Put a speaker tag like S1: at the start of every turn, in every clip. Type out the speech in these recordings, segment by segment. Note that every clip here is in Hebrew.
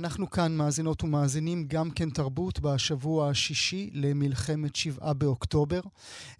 S1: אנחנו כאן מאזינות ומאזינים גם כן תרבות בשבוע השישי למלחמת שבעה באוקטובר.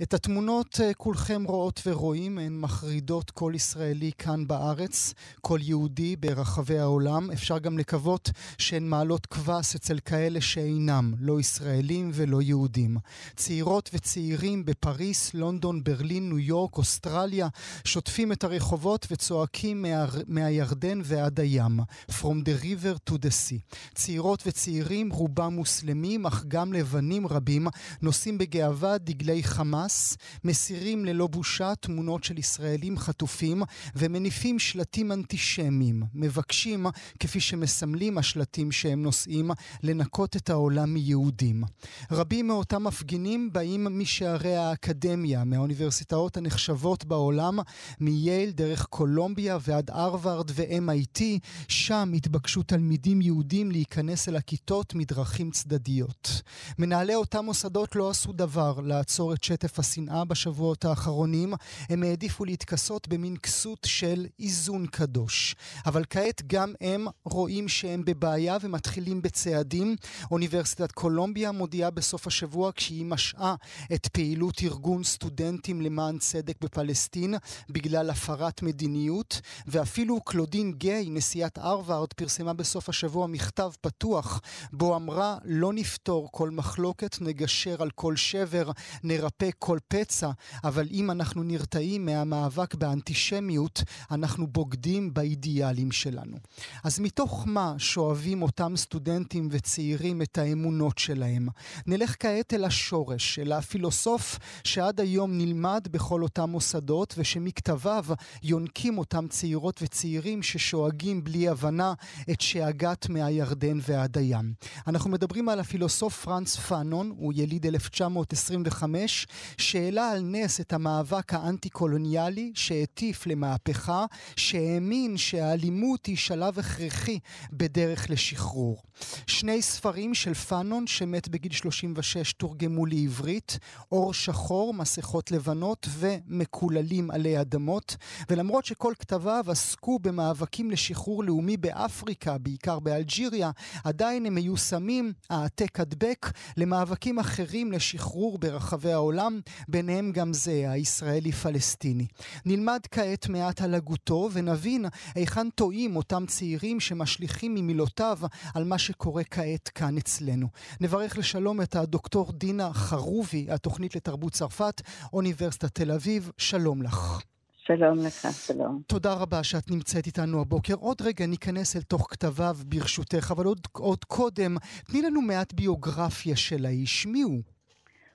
S1: את התמונות אה, כולכם רואות ורואים, הן מחרידות כל ישראלי כאן בארץ, כל יהודי ברחבי העולם. אפשר גם לקוות שהן מעלות קבס אצל כאלה שאינם, לא ישראלים ולא יהודים. צעירות וצעירים בפריס, לונדון, ברלין, ניו יורק, אוסטרליה, שוטפים את הרחובות וצועקים מה... מהירדן ועד הים. From the river to the sea. צעירות וצעירים, רובם מוסלמים, אך גם לבנים רבים, נושאים בגאווה דגלי חמאס, מסירים ללא בושה תמונות של ישראלים חטופים, ומניפים שלטים אנטישמיים, מבקשים, כפי שמסמלים השלטים שהם נושאים, לנקות את העולם מיהודים. רבים מאותם מפגינים באים משערי האקדמיה, מהאוניברסיטאות הנחשבות בעולם, מייל דרך קולומביה ועד הרווארד ו-MIT, שם התבקשו תלמידים יהודים יהודים להיכנס אל הכיתות מדרכים צדדיות. מנהלי אותם מוסדות לא עשו דבר לעצור את שטף השנאה בשבועות האחרונים, הם העדיפו להתכסות במין כסות של איזון קדוש. אבל כעת גם הם רואים שהם בבעיה ומתחילים בצעדים. אוניברסיטת קולומביה מודיעה בסוף השבוע כשהיא משעה את פעילות ארגון סטודנטים למען צדק בפלסטין בגלל הפרת מדיניות, ואפילו קלודין גיי, נשיאת הרווארד, פרסמה בסוף השבוע מכתב פתוח בו אמרה לא נפתור כל מחלוקת, נגשר על כל שבר, נרפא כל פצע, אבל אם אנחנו נרתעים מהמאבק באנטישמיות, אנחנו בוגדים באידיאלים שלנו. אז מתוך מה שואבים אותם סטודנטים וצעירים את האמונות שלהם? נלך כעת אל השורש, אל הפילוסוף שעד היום נלמד בכל אותם מוסדות ושמכתביו יונקים אותם צעירות וצעירים ששואגים בלי הבנה את שאגת. מהירדן ועד הים. אנחנו מדברים על הפילוסוף פרנץ פאנון, הוא יליד 1925, שהעלה על נס את המאבק האנטי-קולוניאלי שהטיף למהפכה, שהאמין שהאלימות היא שלב הכרחי בדרך לשחרור. שני ספרים של פאנון, שמת בגיל 36, תורגמו לעברית, אור שחור, מסכות לבנות ומקוללים עלי אדמות, ולמרות שכל כתביו עסקו במאבקים לשחרור לאומי באפריקה, בעיקר באלג'יר, אלג'יריה, עדיין הם מיושמים העתק הדבק למאבקים אחרים לשחרור ברחבי העולם, ביניהם גם זה, הישראלי-פלסטיני. נלמד כעת מעט על הגותו ונבין היכן טועים אותם צעירים שמשליכים ממילותיו על מה שקורה כעת כאן אצלנו. נברך לשלום את הדוקטור דינה חרובי, התוכנית לתרבות צרפת, אוניברסיטת תל אביב, שלום לך.
S2: שלום לך, שלום.
S1: תודה רבה שאת נמצאת איתנו הבוקר. עוד רגע ניכנס אל תוך כתביו ברשותך, אבל עוד, עוד קודם, תני לנו מעט ביוגרפיה של האיש. מי הוא?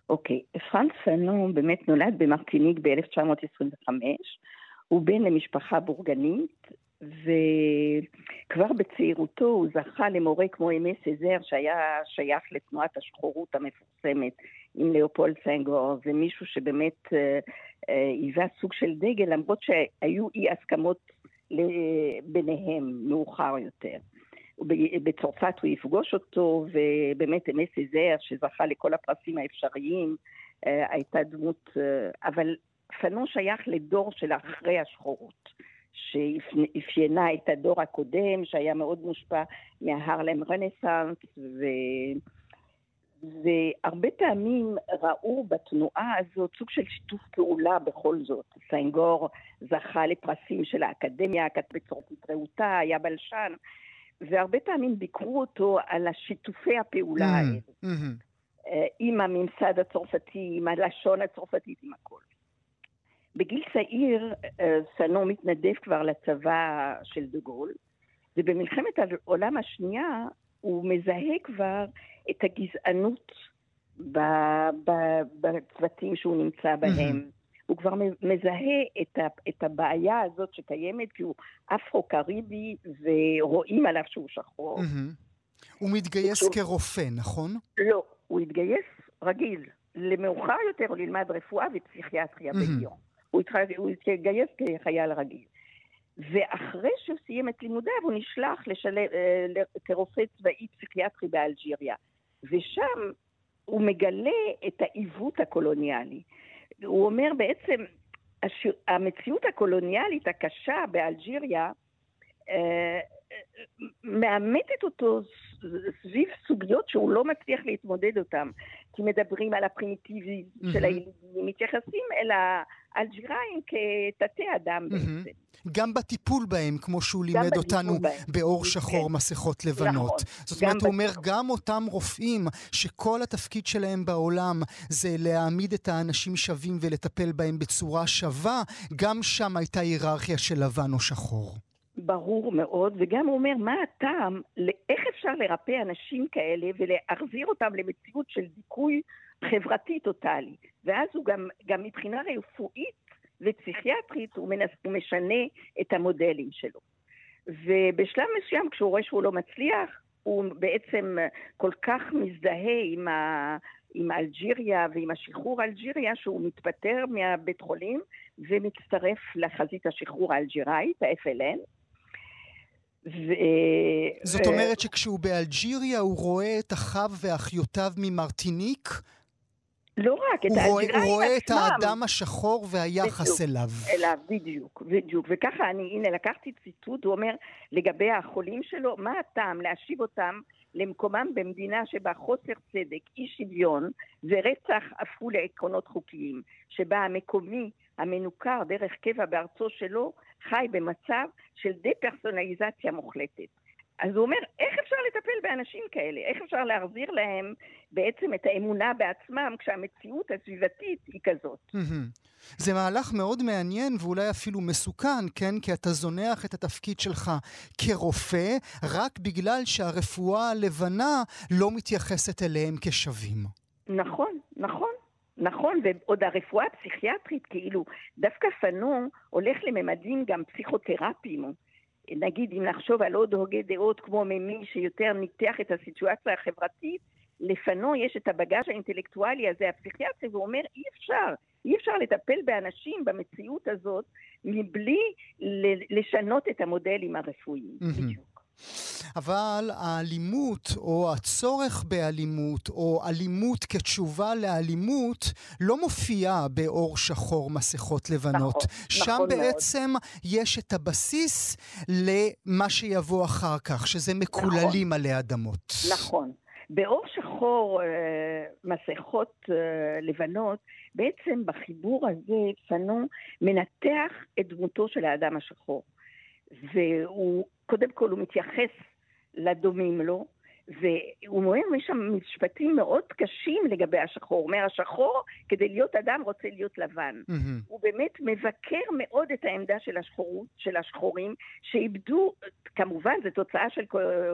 S2: אוקיי, פרנס פנו באמת נולד במרטיניק ב-1925. הוא בן למשפחה בורגנית, וכבר בצעירותו הוא זכה למורה כמו אמי סזר, שהיה שייך לתנועת השחורות המפורסמת עם ליאופולד סנגור. מישהו שבאמת אה, אה, היווה סוג של דגל, למרות שהיו אי הסכמות ביניהם מאוחר יותר. בצרפת הוא יפגוש אותו, ובאמת אמי סזר, שזכה לכל הפרסים האפשריים, אה, הייתה דמות, אבל פנו שייך לדור של אחרי השחורות. שאפיינה את הדור הקודם, שהיה מאוד מושפע מההרלם רנסאנס, ו... והרבה פעמים ראו בתנועה הזאת סוג של שיתוף פעולה בכל זאת. סיינגור זכה לפרסים של האקדמיה, בצרפתית רהוטה, היה בלשן, והרבה פעמים ביקרו אותו על השיתופי הפעולה mm, האלה. Mm-hmm. עם הממסד הצרפתי, עם הלשון הצרפתית, עם הכל. בגיל צעיר אה, סנו מתנדב כבר לצבא של דה גול, ובמלחמת העולם השנייה הוא מזהה כבר את הגזענות בצוותים שהוא נמצא בהם. Mm-hmm. הוא כבר מזהה את, ה, את הבעיה הזאת שקיימת, כי הוא אפרו-קריבי ורואים עליו שהוא שחור. Mm-hmm.
S1: הוא מתגייס שהוא... כרופא, נכון?
S2: לא, הוא התגייס רגיל. למאוחר יותר הוא ללמד רפואה ופסיכיאטריה mm-hmm. בליון. הוא התגייס כחייל רגיל. ואחרי שהוא סיים את לימודיו הוא נשלח לשלב, אה, כרופא צבאי פסיכיאטרי באלג'יריה. ושם הוא מגלה את העיוות הקולוניאלי. הוא אומר בעצם, המציאות הקולוניאלית הקשה באלג'יריה אה, מאמתת אותו סביב סוגיות שהוא לא מצליח להתמודד אותן. כי מדברים על הפרימיטיבי mm-hmm. של הילדים, מתייחסים אל האלג'יראים כתתי אדם. בעצם.
S1: גם בטיפול בהם, כמו שהוא לימד אותנו בהם. באור כן. שחור, כן. מסכות לבנות. נכון. זאת אומרת, הוא אומר, גם אותם רופאים, שכל התפקיד שלהם בעולם זה להעמיד את האנשים שווים ולטפל בהם בצורה שווה, גם שם הייתה היררכיה של לבן או שחור.
S2: ברור מאוד, וגם הוא אומר מה הטעם, איך אפשר לרפא אנשים כאלה ולהחזיר אותם למציאות של דיכוי חברתי טוטאלי. ואז הוא גם, גם מבחינה רפואית ופסיכיאטרית הוא, מנס, הוא משנה את המודלים שלו. ובשלב מסוים כשהוא רואה שהוא לא מצליח, הוא בעצם כל כך מזדהה עם, ה, עם אלג'יריה ועם השחרור אלג'יריה שהוא מתפטר מהבית חולים ומצטרף לחזית השחרור האלג'יראית, ה-FLN,
S1: ו... זאת. אומרת שכשהוא באלג'יריה הוא רואה את אחיו ואחיותיו ממרטיניק?
S2: לא רק, את האלג'יראים עצמם.
S1: הוא רואה את האדם השחור והיחס
S2: בדיוק,
S1: אליו.
S2: אליו, בדיוק, בדיוק. וככה אני, הנה, לקחתי ציטוט, הוא אומר לגבי החולים שלו, מה הטעם להשיב אותם למקומם במדינה שבה חוסר צדק, אי שוויון ורצח הפכו לעקרונות חוקיים, שבה המקומי המנוכר דרך קבע בארצו שלו חי במצב של דה-פרסונליזציה מוחלטת. אז הוא אומר, איך אפשר לטפל באנשים כאלה? איך אפשר להחזיר להם בעצם את האמונה בעצמם כשהמציאות הסביבתית היא כזאת?
S1: זה מהלך מאוד מעניין ואולי אפילו מסוכן, כן? כי אתה זונח את התפקיד שלך כרופא רק בגלל שהרפואה הלבנה לא מתייחסת אליהם כשווים.
S2: נכון, נכון. נכון, ועוד הרפואה הפסיכיאטרית, כאילו, דווקא פנו הולך לממדים גם פסיכותרפיים. נגיד, אם נחשוב על עוד הוגי דעות כמו ממי שיותר ניתח את הסיטואציה החברתית, לפנו יש את הבגאז' האינטלקטואלי הזה, הפסיכיאטרי, והוא אומר, אי אפשר, אי אפשר לטפל באנשים במציאות הזאת מבלי לשנות את המודלים הרפואיים. Mm-hmm.
S1: אבל האלימות, או הצורך באלימות, או אלימות כתשובה לאלימות, לא מופיעה באור שחור מסכות לבנות. נכון, שם נכון בעצם מאוד. יש את הבסיס למה שיבוא אחר כך, שזה מקוללים נכון. עלי אדמות.
S2: נכון. באור שחור, אה, מסכות אה, לבנות, בעצם בחיבור הזה פנו מנתח את דמותו של האדם השחור. והוא, קודם כל הוא מתייחס לדומים לו, והוא אומר משם משפטים מאוד קשים לגבי השחור. הוא אומר, השחור, כדי להיות אדם, רוצה להיות לבן. Mm-hmm. הוא באמת מבקר מאוד את העמדה של, השחורות, של השחורים, שאיבדו, כמובן, זו תוצאה של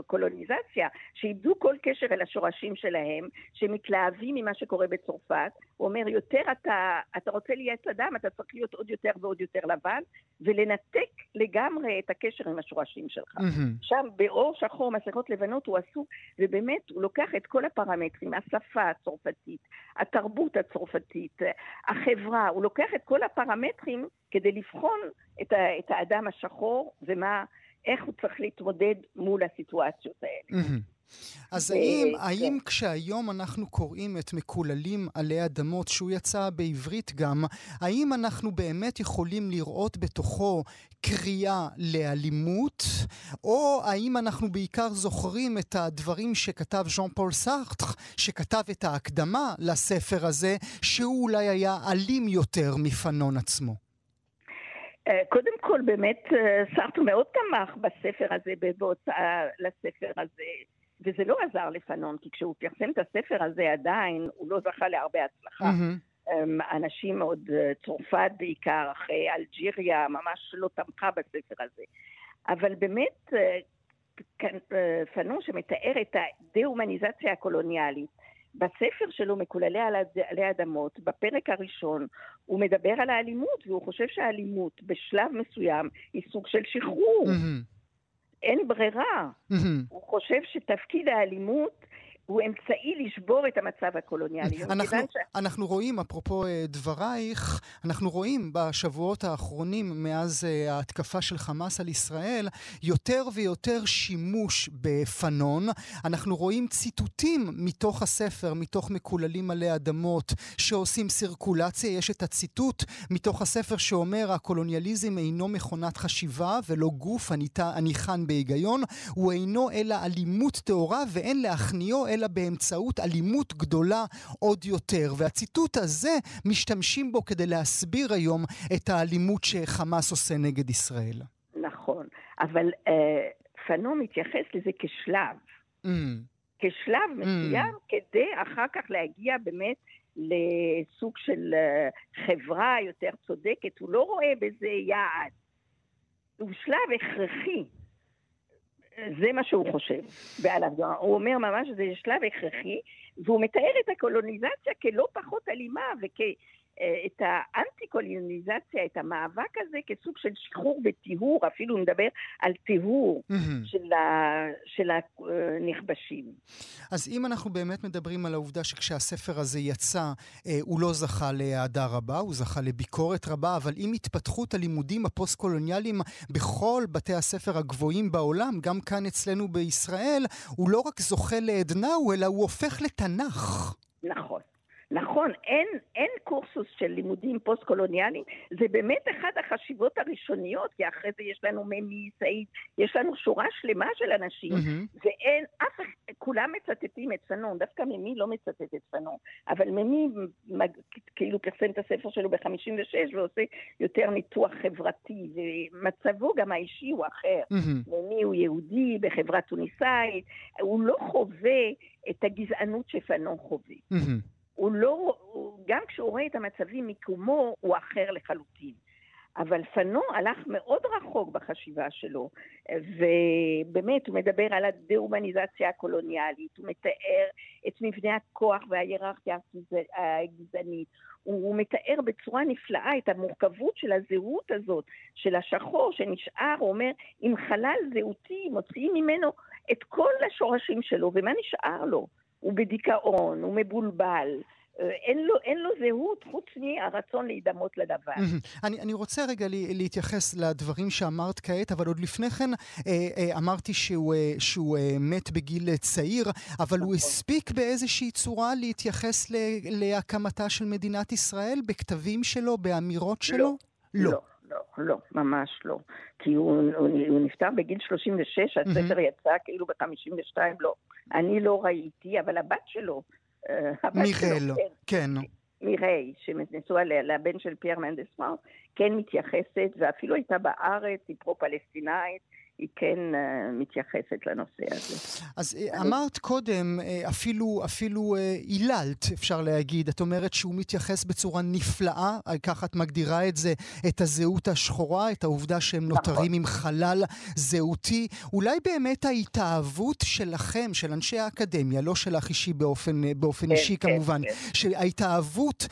S2: קולוניזציה, שאיבדו כל קשר אל השורשים שלהם, שמתלהבים ממה שקורה בצרפת. הוא אומר, יותר אתה, אתה רוצה להיות אדם, אתה צריך להיות עוד יותר ועוד יותר לבן, ולנתק לגמרי את הקשר עם השורשים שלך. Mm-hmm. שם, באור שחור, מסכות לבנות, הוא עסוק ובאמת הוא לוקח את כל הפרמטרים, השפה הצרפתית, התרבות הצרפתית, החברה, הוא לוקח את כל הפרמטרים כדי לבחון את, ה, את האדם השחור ומה, איך הוא צריך להתמודד מול הסיטואציות האלה. Mm-hmm.
S1: אז האם, האם כן. כשהיום אנחנו קוראים את מקוללים עלי אדמות, שהוא יצא בעברית גם, האם אנחנו באמת יכולים לראות בתוכו קריאה לאלימות, או האם אנחנו בעיקר זוכרים את הדברים שכתב ז'אן פול סארטר, שכתב את ההקדמה לספר הזה, שהוא אולי היה אלים יותר מפנון עצמו?
S2: אה, קודם כל, באמת, אה, סארטר מאוד תמך בספר הזה, בהוצאה לספר הזה. וזה לא עזר לפנון, כי כשהוא פרסם את הספר הזה עדיין, הוא לא זכה להרבה הצלחה. Mm-hmm. אנשים עוד, אה, צרפת בעיקר, אחרי אלג'יריה, ממש לא תמכה בספר הזה. אבל באמת, אה, אה, פנון שמתאר את הדה-הומניזציה הקולוניאלית, בספר שלו, מקוללי עלי אדמות, בפרק הראשון, הוא מדבר על האלימות, והוא חושב שהאלימות בשלב מסוים היא סוג של שחרור. Mm-hmm. אין ברירה. הוא חושב שתפקיד האלימות הוא אמצעי לשבור את המצב הקולוניאלי.
S1: אנחנו, ש... אנחנו רואים, אפרופו אה, דברייך, אנחנו רואים בשבועות האחרונים, מאז אה, ההתקפה של חמאס על ישראל, יותר ויותר שימוש בפנון. אנחנו רואים ציטוטים מתוך הספר, מתוך מקוללים מלא אדמות, שעושים סירקולציה. יש את הציטוט מתוך הספר שאומר, הקולוניאליזם אינו מכונת חשיבה ולא גוף הניחן בהיגיון, הוא אינו אלא אלימות טהורה ואין להכניעו אלא באמצעות אלימות גדולה עוד יותר. והציטוט הזה, משתמשים בו כדי להסביר היום את האלימות שחמאס עושה נגד ישראל.
S2: נכון, אבל אה, פנו מתייחס לזה כשלב. Mm. כשלב mm. מסוים, כדי אחר כך להגיע באמת לסוג של אה, חברה יותר צודקת. הוא לא רואה בזה יעד. הוא שלב הכרחי. זה מה שהוא חושב בעליו. הוא אומר ממש שזה שלב הכרחי, והוא מתאר את הקולוניזציה כלא פחות אלימה וכ... אה, את האנטי-קולוניזציה, את המאבק הזה כסוג של שחרור וטיהור, אפילו נדבר על טיהור. של, ה, של הנכבשים.
S1: אז אם אנחנו באמת מדברים על העובדה שכשהספר הזה יצא, אה, הוא לא זכה לאהדה רבה, הוא זכה לביקורת רבה, אבל עם התפתחות הלימודים הפוסט-קולוניאליים בכל בתי הספר הגבוהים בעולם, גם כאן אצלנו בישראל, הוא לא רק זוכה לעדנה, אלא הוא הופך לתנ"ך.
S2: נכון. נכון, אין, אין קורסוס של לימודים פוסט-קולוניאליים, זה באמת אחת החשיבות הראשוניות, כי אחרי זה יש לנו ממי, סעיד, יש לנו שורה שלמה של אנשים, mm-hmm. ואין אף, כולם מצטטים את פנון, דווקא ממי לא מצטט את פנון, אבל ממי מג, כאילו פרסם את הספר שלו ב-56 ועושה יותר ניתוח חברתי, ומצבו גם האישי הוא אחר. Mm-hmm. ממי הוא יהודי בחברה טוניסאית, הוא לא חווה את הגזענות שפנון חווה. Mm-hmm. הוא לא, הוא, גם כשהוא רואה את המצבים מיקומו, הוא אחר לחלוטין. אבל פנו הלך מאוד רחוק בחשיבה שלו, ובאמת הוא מדבר על הדה-הומניזציה הקולוניאלית, הוא מתאר את מבנה הכוח וההיררכיה הגזענית, הוא מתאר בצורה נפלאה את המורכבות של הזהות הזאת, של השחור שנשאר, הוא אומר, עם חלל זהותי מוציאים ממנו את כל השורשים שלו, ומה נשאר לו? הוא בדיכאון, הוא מבולבל. אה, אין לו, אין לו זהות חוץ מהרצון להידמות לדבר.
S1: אני, אני רוצה רגע להתייחס לדברים שאמרת כעת, אבל עוד לפני כן אה, אה, אמרתי שהוא, שהוא מת בגיל צעיר, אבל הוא נכון. הספיק באיזושהי צורה להתייחס להקמתה של מדינת ישראל בכתבים שלו, באמירות שלו?
S2: לא. לא. לא, לא, ממש לא. כי הוא, הוא, הוא נפטר בגיל 36, הספר יצא כאילו ב-52, לא. אני לא ראיתי, אבל הבת שלו...
S1: אה, מיכאל, כן. כן.
S2: מירי, שנשואה לבן של פייר מנדס מאור, כן מתייחסת, ואפילו הייתה בארץ, היא פרו-פלסטינאית, היא כן uh, מתייחסת לנושא הזה.
S1: אז uh, אמרת קודם, uh, אפילו, אפילו היללת, אפשר להגיד. את אומרת שהוא מתייחס בצורה נפלאה, ככה את מגדירה את זה, את הזהות השחורה, את העובדה שהם נכון. נותרים עם חלל זהותי. אולי באמת ההתאהבות שלכם, של אנשי האקדמיה, לא שלך אישי באופן, באופן כן, אישי כן, כמובן, כן. שההתאהבות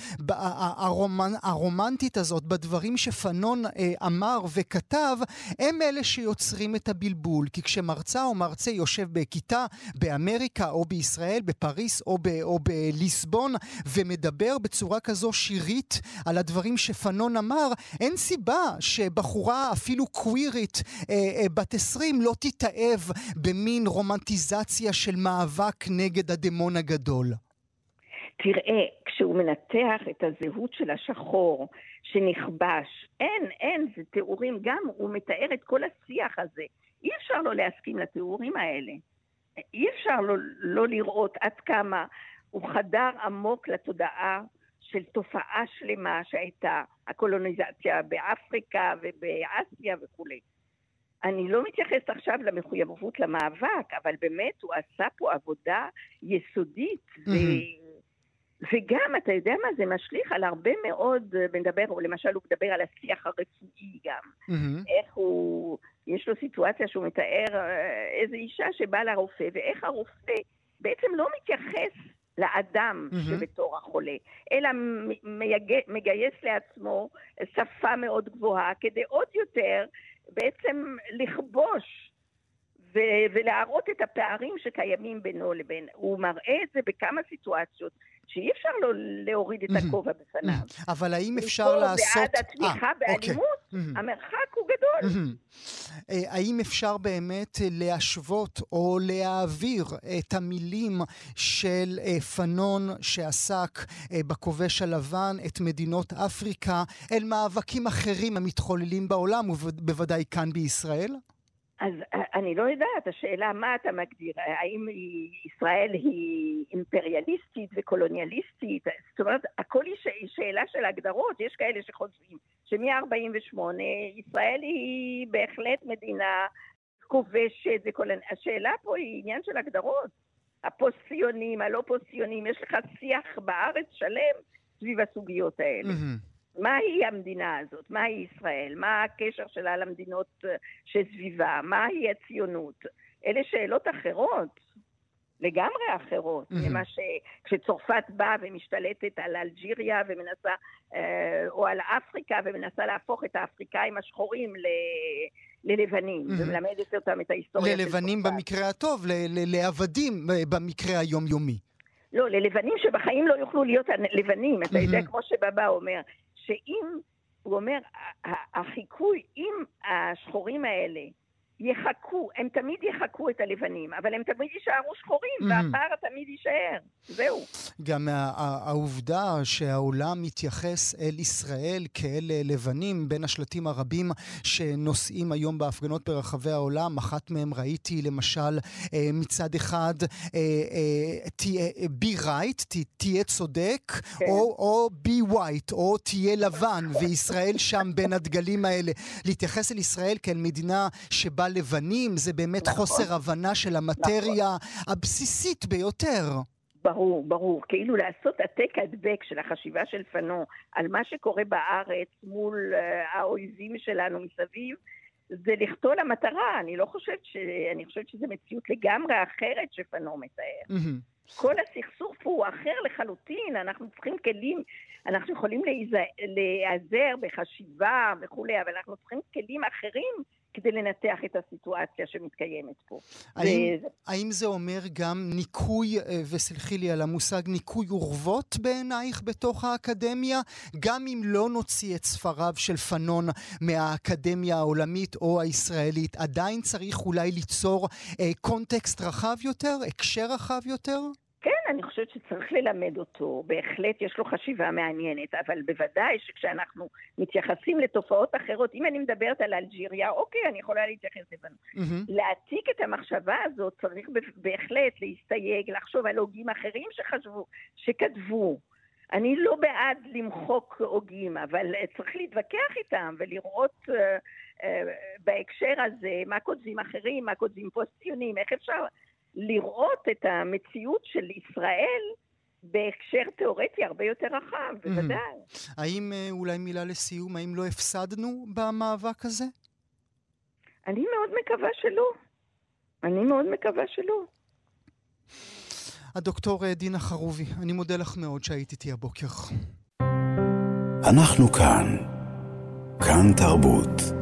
S1: הרומנטית הזאת בדברים שפנון אמר וכתב, הם אלה שיוצרים את הבלבול, כי כשמרצה או מרצה יושב בכיתה באמריקה או בישראל, בפריס או, ב, או בליסבון, ומדבר בצורה כזו שירית על הדברים שפנון אמר, אין סיבה שבחורה אפילו קווירית אה, אה, בת 20 לא תתאהב במין רומנטיזציה של מאבק נגד הדמון הגדול.
S2: תראה, כשהוא מנתח את הזהות של השחור שנכבש, אין, אין, זה תיאורים, גם הוא מתאר את כל השיח הזה. אי אפשר לא להסכים לתיאורים האלה. אי אפשר לא, לא לראות עד כמה הוא חדר עמוק לתודעה של תופעה שלמה שהייתה הקולוניזציה באפריקה ובאסיה וכולי. אני לא מתייחסת עכשיו למחויבות למאבק, אבל באמת הוא עשה פה עבודה יסודית. Mm-hmm. וגם, אתה יודע מה, זה משליך על הרבה מאוד, מדבר, או למשל הוא מדבר על השיח הרפואי גם. Mm-hmm. איך הוא, יש לו סיטואציה שהוא מתאר אה, איזו אישה שבאה לרופא, ואיך הרופא בעצם לא מתייחס לאדם mm-hmm. שבתור החולה, אלא מייג... מגייס לעצמו שפה מאוד גבוהה כדי עוד יותר בעצם לכבוש ו- ולהראות את הפערים שקיימים בינו לבין, הוא מראה את זה בכמה סיטואציות שאי אפשר לו להוריד את הכובע בפניו.
S1: אבל האם אפשר לעשות...
S2: בעד התמיכה 아, אה, באלימות, אוקיי. המרחק הוא גדול.
S1: אה, האם אפשר באמת להשוות או להעביר את המילים של אה, פנון שעסק בכובש הלבן, את מדינות אפריקה, אל מאבקים אחרים המתחוללים בעולם, ובוודאי כאן בישראל?
S2: אז אה, אני לא יודעת, השאלה מה אתה מגדיר, האם ישראל היא אימפריאליסטית וקולוניאליסטית, זאת אומרת, הכל היא שאלה של הגדרות, יש כאלה שחושבים שמ-48' ישראל היא בהחלט מדינה כובשת וקולוניאליסטית, השאלה פה היא עניין של הגדרות, הפוסט-ציונים, הלא-פוסט-ציונים, יש לך שיח בארץ שלם סביב הסוגיות האלה. Mm-hmm. מהי המדינה הזאת? מהי ישראל? מה הקשר שלה למדינות אה, שסביבה? מהי הציונות? אלה שאלות אחרות, לגמרי אחרות, mm-hmm. ממה שכשצרפת באה ומשתלטת על אלג'יריה ומנסה, אה, או על אפריקה ומנסה להפוך את האפריקאים השחורים ל... ללבנים, mm-hmm. ומלמדת אותם את ההיסטוריה
S1: של צרפת. ללבנים במקרה הטוב, לעבדים אה, במקרה היומיומי.
S2: לא, ללבנים שבחיים לא יוכלו להיות לבנים. אתה יודע, כמו שבבא אומר, שאם, הוא אומר, החיקוי, אם השחורים האלה יחקו, הם תמיד יחקו את הלבנים, אבל הם תמיד יישארו שחורים, mm-hmm. והפער תמיד יישאר. זהו.
S1: גם העובדה שהעולם מתייחס אל ישראל כאל לבנים, בין השלטים הרבים שנושאים היום בהפגנות ברחבי העולם, אחת מהם ראיתי למשל אה, מצד אחד, אה, אה, be right, תהיה צודק, כן. או, או be white, או תהיה לבן, וישראל שם בין הדגלים האלה. להתייחס אל ישראל כאל מדינה שבה לבנים, זה באמת נכון. חוסר הבנה של המטריה נכון. הבסיסית ביותר.
S2: ברור, ברור. כאילו לעשות העתק הדבק של החשיבה של פנו על מה שקורה בארץ מול uh, האויבים שלנו מסביב, זה לחטוא למטרה. אני לא חושבת ש... אני חושבת שזו מציאות לגמרי אחרת שפנו מתאר. Mm-hmm. כל הסכסוך פה הוא אחר לחלוטין, אנחנו צריכים כלים, אנחנו יכולים להיעזר בחשיבה וכולי, אבל אנחנו צריכים כלים אחרים כדי לנתח את הסיטואציה שמתקיימת פה.
S1: האם, ו... האם זה אומר גם ניקוי, אה, וסלחי לי על המושג, ניקוי אורוות בעינייך בתוך האקדמיה? גם אם לא נוציא את ספריו של פנון מהאקדמיה העולמית או הישראלית, עדיין צריך אולי ליצור אה, קונטקסט רחב יותר, הקשר רחב יותר?
S2: אני חושבת שצריך ללמד אותו, בהחלט יש לו חשיבה מעניינת, אבל בוודאי שכשאנחנו מתייחסים לתופעות אחרות, אם אני מדברת על אלג'יריה, אוקיי, אני יכולה להתייחס. Mm-hmm. להעתיק את המחשבה הזאת צריך בהחלט להסתייג, לחשוב על הוגים אחרים שחשבו, שכתבו. אני לא בעד למחוק הוגים, אבל צריך להתווכח איתם ולראות uh, uh, בהקשר הזה מה כותבים אחרים, מה כותבים פוסט-ציונים, איך אפשר לראות את המציאות של ישראל בהקשר תיאורטי הרבה יותר רחב, mm-hmm. בוודאי.
S1: האם, אה, אולי מילה לסיום, האם לא הפסדנו במאבק הזה?
S2: אני מאוד מקווה שלא. אני מאוד מקווה שלא.
S1: הדוקטור אה, דינה חרובי, אני מודה לך מאוד שהיית איתי הבוקר.
S3: אנחנו כאן. כאן תרבות.